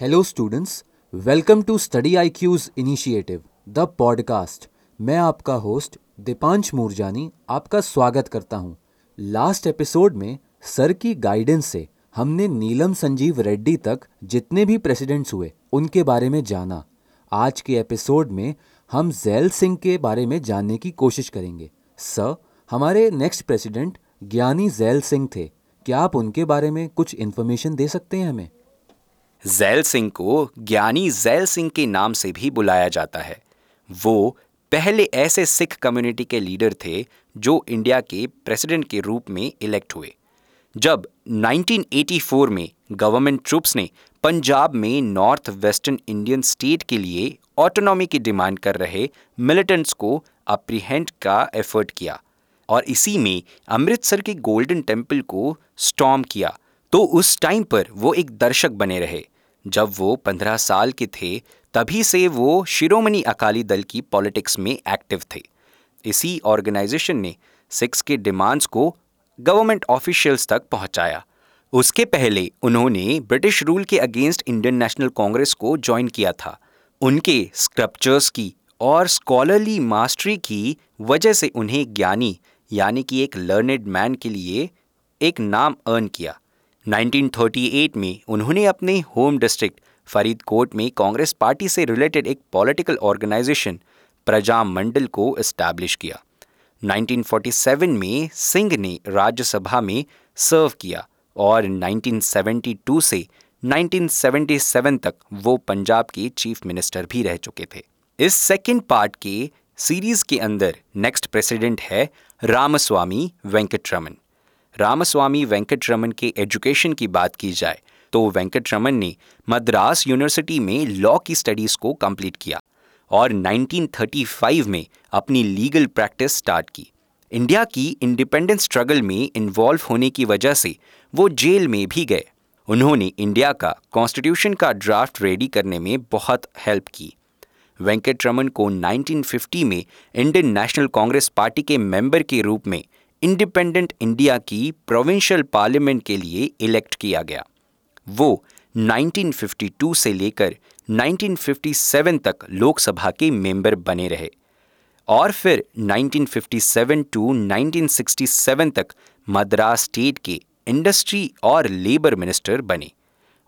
Hello students welcome to study I Q's initiative the podcast मैं आपका host Deepansh Moorjani आपका स्वागत करता हूँ। लास्ट एपिसोड में सर की गाइडेंस से हमने नीलम संजीव रेड्डी तक जितने भी प्रेसिडेंट्स हुए, उनके बारे में जाना। आज के एपिसोड में हम जैल सिंह के बारे में जानने की कोशिश करेंगे। सर हमारे नेक्स्ट प्रेसिडेंट ज्ञानी जैल सिंह थे। क्या आप उनके बारे में कुछ इन्फॉर्मेशन दे सकते हैं हमें? जैल सिंह को ज्ञानी जैल सिंह के नाम से भी बुलाया जाता है। वो पहले ऐसे सिख कम्युनिटी के लीडर थे जो इंडिया के प्रेसिडेंट के रूप में इलेक्ट हुए। जब 1984 में गवर्नमेंट ट्रूप्स ने पंजाब में नॉर्थ वेस्टर्न इंडियन स्टेट के लिए ऑटोनॉमी की डिमांड कर रहे मिलिटेंट्स को अप्रीहेंड का एफर्ट किया और इसी में अमृतसर के गोल्डन टेंपल को स्टॉम किया तो उस टाइम पर वो एक दर्शक बने रहे। जब वो पंद्रह साल के थे, तभी से वो शिरोमणि अकाली दल की पॉलिटिक्स में एक्टिव थे। इसी ऑर्गेनाइजेशन ने सिक्स के डिमांड्स को गवर्नमेंट ऑफिशियल्स तक पहुँचाया। उसके पहले उन्होंने ब्रिटिश रूल के अगेंस्ट इंडियन नेशनल कांग्रेस को ज्वाइन किया था। उनके स्क्रप्चर्स की और स्कॉलरली मास्टरी की वजह से उन्हें ज्ञानी, यानी कि एक लर्नेड मैन के लिए एक नाम अर्न किया। 1938 में उन्होंने अपने होम डिस्ट्रिक्ट फरीदकोट में कांग्रेस पार्टी से रिलेटेड एक पॉलिटिकल ऑर्गेनाइजेशन प्रजा मंडल को इस्टेब्लिश किया। 1947 में सिंह ने राज्यसभा में सर्व किया और 1972 से 1977 तक वो पंजाब के चीफ मिनिस्टर भी रह चुके थे। इस सेकेंड पार्ट के सीरीज़ के अंदर नेक्स्ट प्रेसिडेंट है रामस्वामी वेंकटरमन। रामस्वामी वेंकटरमन के एजुकेशन की बात की जाए तो वेंकटरमन ने मद्रास यूनिवर्सिटी में लॉ की स्टडीज़ को कंप्लीट किया और 1935 में अपनी लीगल प्रैक्टिस स्टार्ट की। इंडिया की इंडिपेंडेंस स्ट्रगल में इन्वॉल्व होने की वजह से वो जेल में भी गए। उन्होंने इंडिया का कॉन्स्टिट्यूशन का ड्राफ्ट रेडी करने में बहुत हेल्प की। वेंकटरमन को 1950 में इंडियन नेशनल कांग्रेस पार्टी के मेंबर के रूप में इंडिपेंडेंट इंडिया की प्रोविंशियल पार्लियामेंट के लिए इलेक्ट किया गया। वो 1952 से लेकर 1957 तक लोकसभा के मेंबर बने रहे। और फिर 1957 टू 1967 तक मद्रास स्टेट के इंडस्ट्री और लेबर मिनिस्टर बने।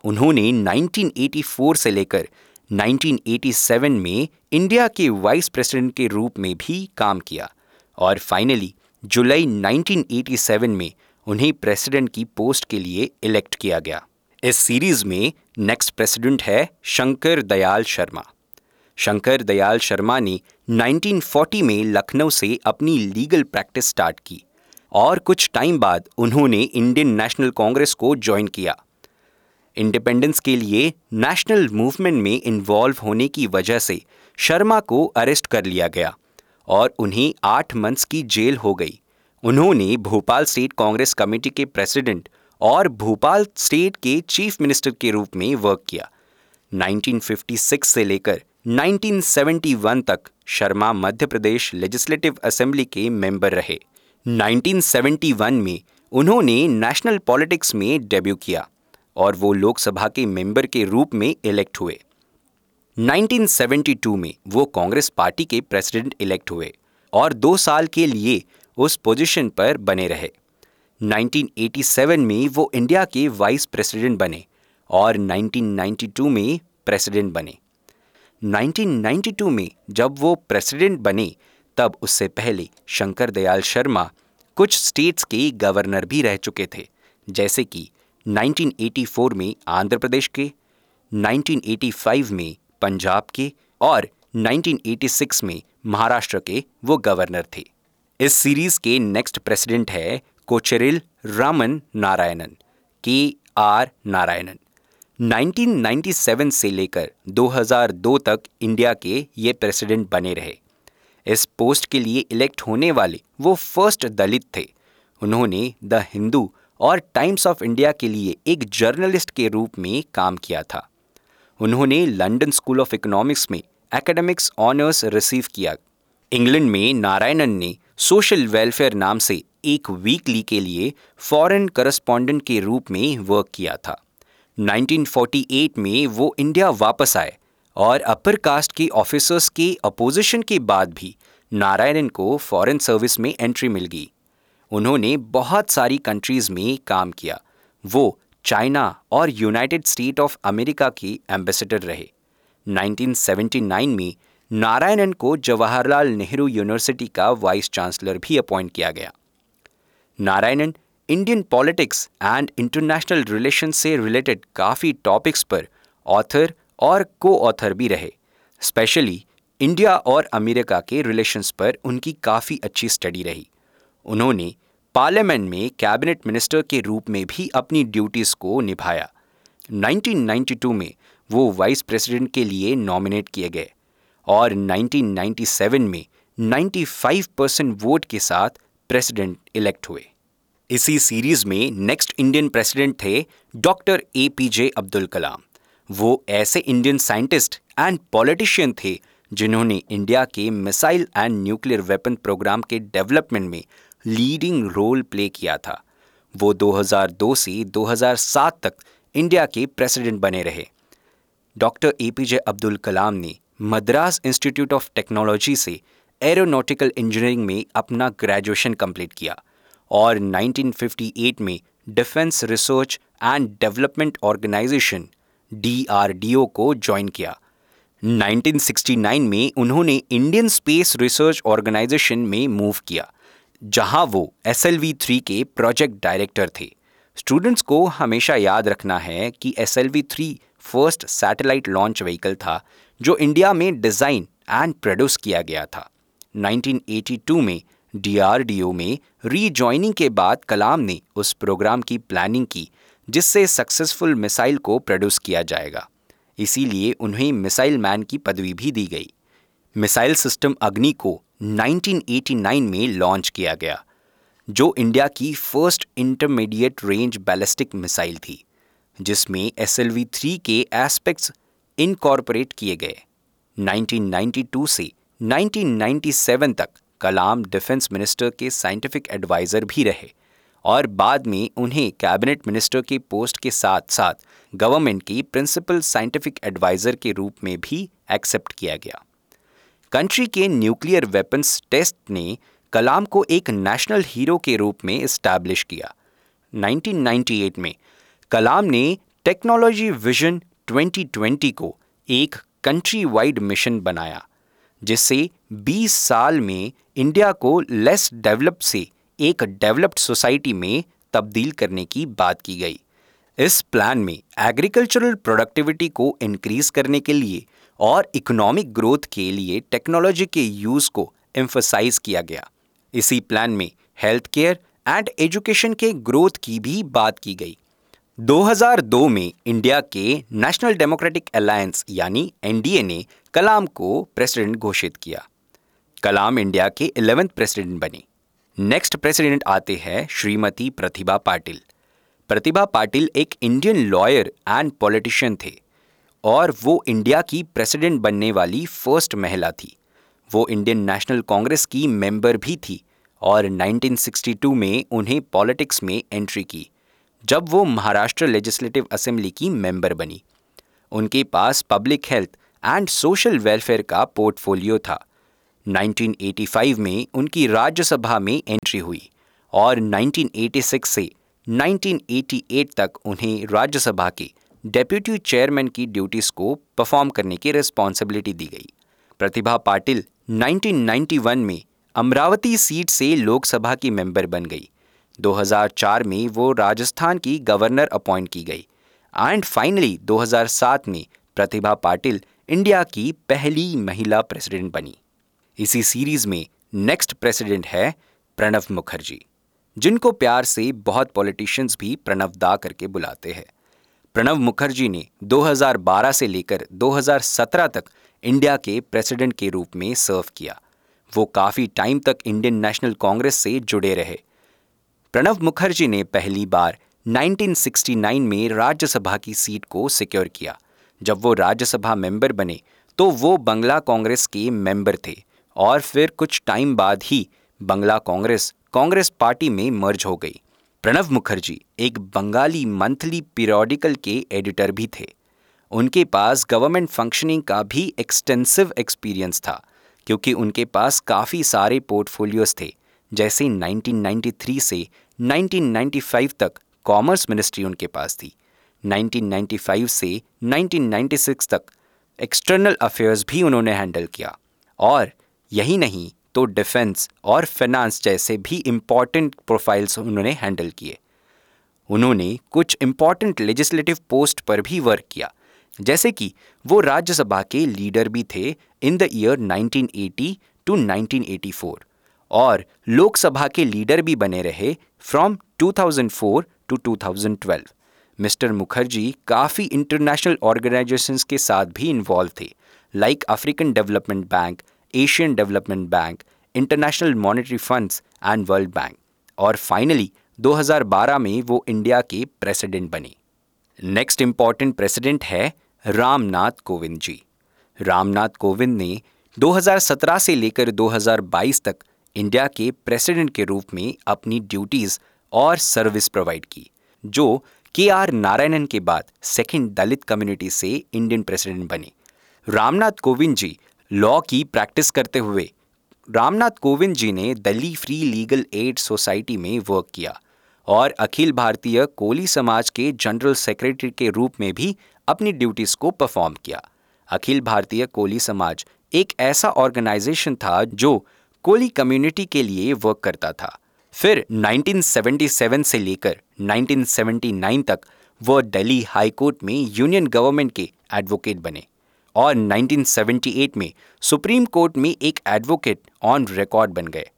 उन्होंने 1984 से लेकर 1987 में इंडिया के वाइस प्रेसिडेंट के रूप में भी काम किया। और फाइनली जुलाई 1987 में उन्हें प्रेसिडेंट की पोस्ट के लिए इलेक्ट किया गया। इस सीरीज़ में नेक्स्ट प्रेसिडेंट है शंकर दयाल शर्मा। शंकर दयाल शर्मा ने 1940 में लखनऊ से अपनी लीगल प्रैक्टिस स्टार्ट की और कुछ टाइम बाद उन्होंने इंडियन नेशनल कांग्रेस को ज्वाइन किया। इंडिपेंडेंस के लिए नेशनल मूवमेंट में इन्वॉल्व होने की वजह से शर्मा को अरेस्ट कर लिया गया। और उन्हें आठ मंथ्स की जेल हो गई। उन्होंने भोपाल स्टेट कांग्रेस कमेटी के प्रेसिडेंट और भोपाल स्टेट के चीफ मिनिस्टर के रूप में वर्क किया। 1956 से लेकर 1971 तक शर्मा मध्य प्रदेश लेजिस्लेटिव असेंबली के मेंबर रहे। 1971 में उन्होंने नेशनल पॉलिटिक्स में डेब्यू किया और वो लोकसभा के मेंबर के रूप में इलेक्ट हुए। 1972 में वो कांग्रेस पार्टी के प्रेसिडेंट इलेक्ट हुए और दो साल के लिए उस पोजीशन पर बने रहे। 1987 में वो इंडिया के वाइस प्रेसिडेंट बने और 1992 में प्रेसिडेंट बने। 1992 में जब वो प्रेसिडेंट बने, तब उससे पहले शंकर दयाल शर्मा कुछ स्टेट्स के गवर्नर भी रह चुके थे, जैसे कि 1984 में आंध्र प्रदेश के 1985 में पंजाब के और 1986 में महाराष्ट्र के वो गवर्नर थे। इस सीरीज़ के नेक्स्ट प्रेसिडेंट है कोचेरिल रामन नारायणन, के आर नारायणन। 1997 से लेकर 2002 तक इंडिया के ये प्रेसिडेंट बने रहे। इस पोस्ट के लिए इलेक्ट होने वाले वो फ़र्स्ट दलित थे। उन्होंने द हिंदू और टाइम्स ऑफ़ इंडिया के लिए एक जर्नलिस्ट के रूप में काम किया था। उन्होंने लंदन स्कूल ऑफ़ इकोनॉमिक्स में एकेडमिक्स ऑनर्स रिसीव किया। इंग्लैंड में नारायणन ने सोशल वेलफेयर नाम से एक वीकली के लिए फॉरेन करस्पॉन्डेंट के रूप में वर्क किया था। 1948 में वो इंडिया वापस आए और अपर कास्ट के ऑफिसर्स के अपोजिशन के बाद भी नारायणन को फॉरेन सर्विस में एंट्री मिल गई। उन्होंने बहुत सारी कंट्रीज़ में काम किया। वो चाइना और यूनाइटेड स्टेट ऑफ़ अमेरिका की एम्बेसडर रहे। 1979 में नारायणन को जवाहरलाल नेहरू यूनिवर्सिटी का वाइस चांसलर भी अपॉइंट किया गया। Narayanan Indian politics and international relation से रिलेटेड काफ़ी टॉपिक्स पर ऑथर और को ऑथर भी रहे। स्पेशली इंडिया और अमेरिका के रिलेशंस पर उनकी काफ़ी अच्छी स्टडी रही। उन्होंने पार्लियामेंट में कैबिनेट मिनिस्टर के रूप में भी अपनी ड्यूटीज़ को निभाया। 1992 में वो वाइस प्रेसिडेंट के लिए नॉमिनेट किए गए और 1997 में 95 परसेंट वोट के साथ प्रेसिडेंट इलेक्ट हुए। इसी सीरीज़ में नेक्स्ट इंडियन प्रेसिडेंट थे doctor A P J Abdul Kalam. वो ऐसे इंडियन साइंटिस्ट एंड पॉलिटिशियन थे जिन्होंने इंडिया के missile and nuclear weapon programme के डेवलपमेंट में लीडिंग रोल प्ले किया था। वो 2002 से 2007 तक इंडिया के प्रेसिडेंट बने रहे। डॉक्टर एपीजे अब्दुल कलाम ने मद्रास इंस्टीट्यूट ऑफ़ टेक्नोलॉजी से एरोनॉटिकल इंजीनियरिंग में अपना ग्रेजुएशन कंप्लीट किया और 1958 में defence research and development organisation DRDO को ज्वाइन किया। 1969 में उन्होंने इंडियन स्पेस रिसर्च ऑर्गेनाइजेशन में मूव किया। जहाँ वो एस एल वी थ्री के प्रोजेक्ट डायरेक्टर थे। स्टूडेंट्स को हमेशा याद रखना है कि S L V three first satellite launch vehicle था, जो इंडिया में डिज़ाइन एंड प्रोड्यूस किया गया था। 1982 में डीआरडीओ में रीजॉइनिंग के बाद कलाम ने उस प्रोग्राम की प्लानिंग की, जिससे सक्सेसफुल मिसाइल को प्रोड्यूस किया जाएगा। इसीलिए उन्हें मिसाइल मैन की पदवी भी दी गई। मिसाइल सिस्टम अग्नि को 1989 में लॉन्च किया गया, जो इंडिया की first intermediate range ballistic missile थी, जिसमें एस एल वी थ्री के एस्पेक्ट्स इनकॉर्पोरेट किए गए। 1992 से 1997 तक कलाम डिफेंस मिनिस्टर के साइंटिफिक एडवाइज़र भी रहे, और बाद में उन्हें कैबिनेट मिनिस्टर के पोस्ट के साथ साथ गवर्नमेंट की प्रिंसिपल साइंटिफिक एडवाइज़र के रूप में भी एक्सेप्ट किया गया। कंट्री के न्यूक्लियर वेपन्स टेस्ट ने कलाम को एक नेशनल हीरो के रूप में इस्टेब्लिश किया। 1998 में कलाम ने टेक्नोलॉजी विजन 2020 को एक कंट्री वाइड मिशन बनाया, जिससे 20 साल में इंडिया को लेस डेवलप से एक डेवलप्ड सोसाइटी में तब्दील करने की बात की गई। इस प्लान में एग्रीकल्चरल प्रोडक्टिविटी को इंक्रीज करने के लिए और इकोनॉमिक ग्रोथ के लिए टेक्नोलॉजी के यूज़ को एम्फोसाइज किया गया। इसी प्लान में हेल्थ केयर एंड एजुकेशन के ग्रोथ की भी बात की गई। 2002 में इंडिया के नेशनल डेमोक्रेटिक अलायंस यानी एनडीए ने कलाम को प्रेसिडेंट घोषित किया। कलाम इंडिया के इलेवेंथ प्रेसिडेंट बने। नेक्स्ट प्रेसिडेंट आते हैं श्रीमती प्रतिभा पाटिल। प्रतिभा पाटिल एक इंडियन लॉयर एंड पॉलिटिशियन थे। और वो इंडिया की प्रेसिडेंट बनने वाली फ़र्स्ट महिला थी। वो इंडियन नेशनल कांग्रेस की मेंबर भी थी और 1962 में उन्हें पॉलिटिक्स में एंट्री की, जब वो महाराष्ट्र लेजिस्लेटिव असेंबली की मेंबर बनी। उनके पास public health and social welfare का पोर्टफोलियो था। 1985 में उनकी राज्यसभा में एंट्री हुई और 1986 से 1988 तक उन्हें राज्यसभा के डेप्यूटी चेयरमैन की ड्यूटीज़ को परफॉर्म करने की रिस्पॉन्सिबिलिटी दी गई। प्रतिभा पाटिल 1991 में अमरावती सीट से लोकसभा की मेंबर बन गई। 2004 में वो राजस्थान की गवर्नर अपॉइंट की गई। एंड फाइनली 2007 में प्रतिभा पाटिल इंडिया की पहली महिला प्रेसिडेंट बनी। इसी सीरीज़ में नेक्स्ट प्रेसिडेंट है प्रणव मुखर्जी, जिनको प्यार से बहुत पॉलिटिशियंस भी प्रणव दा करके बुलाते हैं। प्रणब मुखर्जी ने 2012 से लेकर 2017 तक इंडिया के प्रेसिडेंट के रूप में सर्व किया। वो काफ़ी टाइम तक इंडियन नेशनल कांग्रेस से जुड़े रहे। प्रणब मुखर्जी ने पहली बार 1969 में राज्यसभा की सीट को सिक्योर किया। जब वो राज्यसभा मेंबर बने तो वो बंगला कांग्रेस के मेंबर थे और फिर कुछ टाइम बाद ही बंगला कांग्रेस कांग्रेस पार्टी में मर्ज हो गई। प्रणब मुखर्जी एक बंगाली मंथली पीरियोडिकल के एडिटर भी थे। उनके पास गवर्नमेंट फंक्शनिंग का भी एक्सटेंसिव एक्सपीरियंस था, क्योंकि उनके पास काफ़ी सारे पोर्टफोलियोज थे, जैसे 1993 से 1995 तक कॉमर्स मिनिस्ट्री उनके पास थी। 1995 से 1996 तक एक्सटर्नल अफेयर्स भी उन्होंने हैंडल किया। और यही नहीं तो डिफेंस और फाइनेंस जैसे भी इंपॉर्टेंट प्रोफाइल्स उन्होंने हैंडल किए। उन्होंने कुछ इंपॉर्टेंट लेजिस्लेटिव पोस्ट पर भी वर्क किया। जैसे कि वो राज्यसभा के लीडर भी थे इन द ईयर 1980 टू 1984 और लोकसभा के लीडर भी बने रहे फ्रॉम 2004 टू 2012 मिस्टर मुखर्जी काफ़ी इंटरनेशनल ऑर्गेनाइजेशंस के साथ भी इन्वॉल्व थे like African development bank Asian development bank international monetary funds and world bank और फाइनली 2012 में वो इंडिया के प्रेसिडेंट बने। नेक्स्ट इंपॉर्टेंट प्रेसिडेंट है रामनाथ कोविंद जी। रामनाथ कोविंद ने 2017 से लेकर 2022 तक इंडिया के प्रेसिडेंट के रूप में अपनी ड्यूटीज़ और सर्विस प्रोवाइड की, जो के आर नारायणन के बाद सेकंड दलित कम्युनिटी से इंडियन प्रेसिडेंट बने। रामनाथ कोविंद जी लॉ की प्रैक्टिस करते हुए, रामनाथ कोविंद जी ने Delhi free legal aid society में वर्क किया और अखिल भारतीय कोली समाज के जनरल सेक्रेटरी के रूप में भी अपनी ड्यूटीज़ को परफॉर्म किया। अखिल भारतीय कोली समाज एक ऐसा ऑर्गेनाइजेशन था जो कोली कम्युनिटी के लिए वर्क करता था। फिर 1977 से लेकर 1979 तक वह दिल्ली हाई कोर्ट में यूनियन गवर्नमेंट के एडवोकेट बने। और 1978 में सुप्रीम कोर्ट में एक एडवोकेट ऑन रिकॉर्ड बन गए।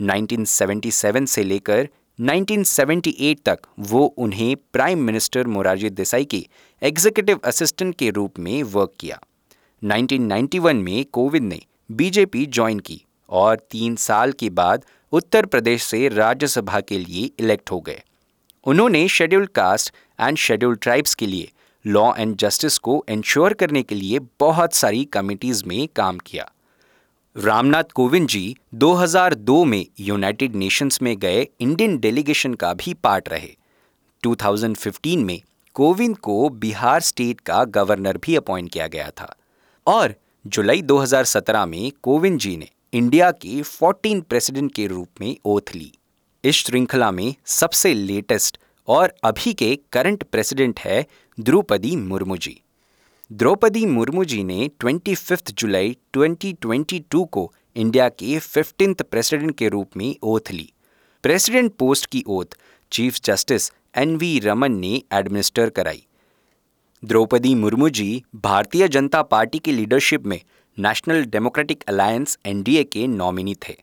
1977 से लेकर 1978 तक वो उन्हें प्राइम मिनिस्टर मोरारजी देसाई के एग्जीक्यूटिव असिस्टेंट के रूप में वर्क किया। 1991 में कोविंद ने बीजेपी ज्वाइन की और तीन साल के बाद उत्तर प्रदेश से राज्यसभा के लिए इलेक्ट हो गए। उन्होंने scheduled caste and scheduled tribes के लिए लॉ एंड जस्टिस को इंश्योर करने के लिए बहुत सारी कमिटीज़ में काम किया। रामनाथ कोविंद जी 2002 में यूनाइटेड नेशंस में गए इंडियन डेलीगेशन का भी पार्ट रहे। 2015 में कोविंद को बिहार स्टेट का गवर्नर भी अपॉइंट किया गया था। और जुलाई 2017 में कोविंद जी ने इंडिया के 14 प्रेसिडेंट के रूप में ओथ ली। इस श्रृंखला में सबसे लेटेस्ट और अभी के करंट प्रेसिडेंट है द्रौपदी मुर्मू जी। द्रौपदी मुर्मू जी ने ट्वेंटी फिफ्थ जुलाई 2022 को इंडिया के फिफ्टींथ प्रेसिडेंट के रूप में ओथ ली। प्रेसिडेंट पोस्ट की oath chief justice N V Raman ने एडमिनिस्टर कराई। द्रौपदी मुर्मू जी भारतीय जनता पार्टी की लीडरशिप में नेशनल डेमोक्रेटिक अलायंस एनडीए के नॉमिनी थे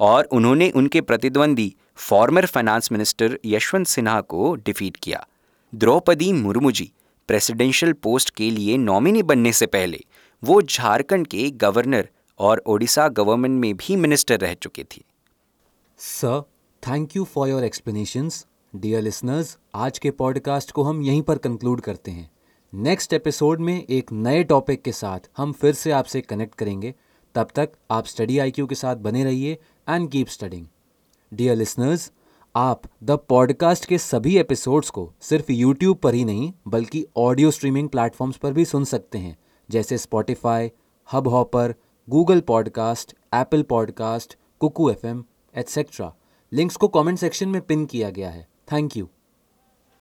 और उन्होंने उनके प्रतिद्वंदी former finance minister Yashwant Sinha को डिफीट किया। द्रौपदी मुर्मू जी प्रेसिडेंशियल पोस्ट के लिए नॉमिनी बनने से पहले, वो झारखंड के गवर्नर और ओडिशा गवर्नमेंट में भी मिनिस्टर रह चुके थे। Sir thank you for your explanations dear listeners आज के पॉडकास्ट को हम यहीं पर कंक्लूड करते हैं। नेक्स्ट एपिसोड में एक नए टॉपिक के साथ हम फिर से आपसे कनेक्ट करेंगे। तब तक आप स्टडी आईक्यू के साथ बने रहिए and keep studying dear listeners आप द पॉडकास्ट के सभी एपिसोड्स को सिर्फ़ यूट्यूब पर ही नहीं, बल्कि ऑडियो स्ट्रीमिंग प्लेटफॉर्म्स पर भी सुन सकते हैं, जैसे Spotify Hubhopper Google podcast Apple podcast Kuku F M etcetera links को कमेंट सेक्शन में पिन किया गया है। Thank you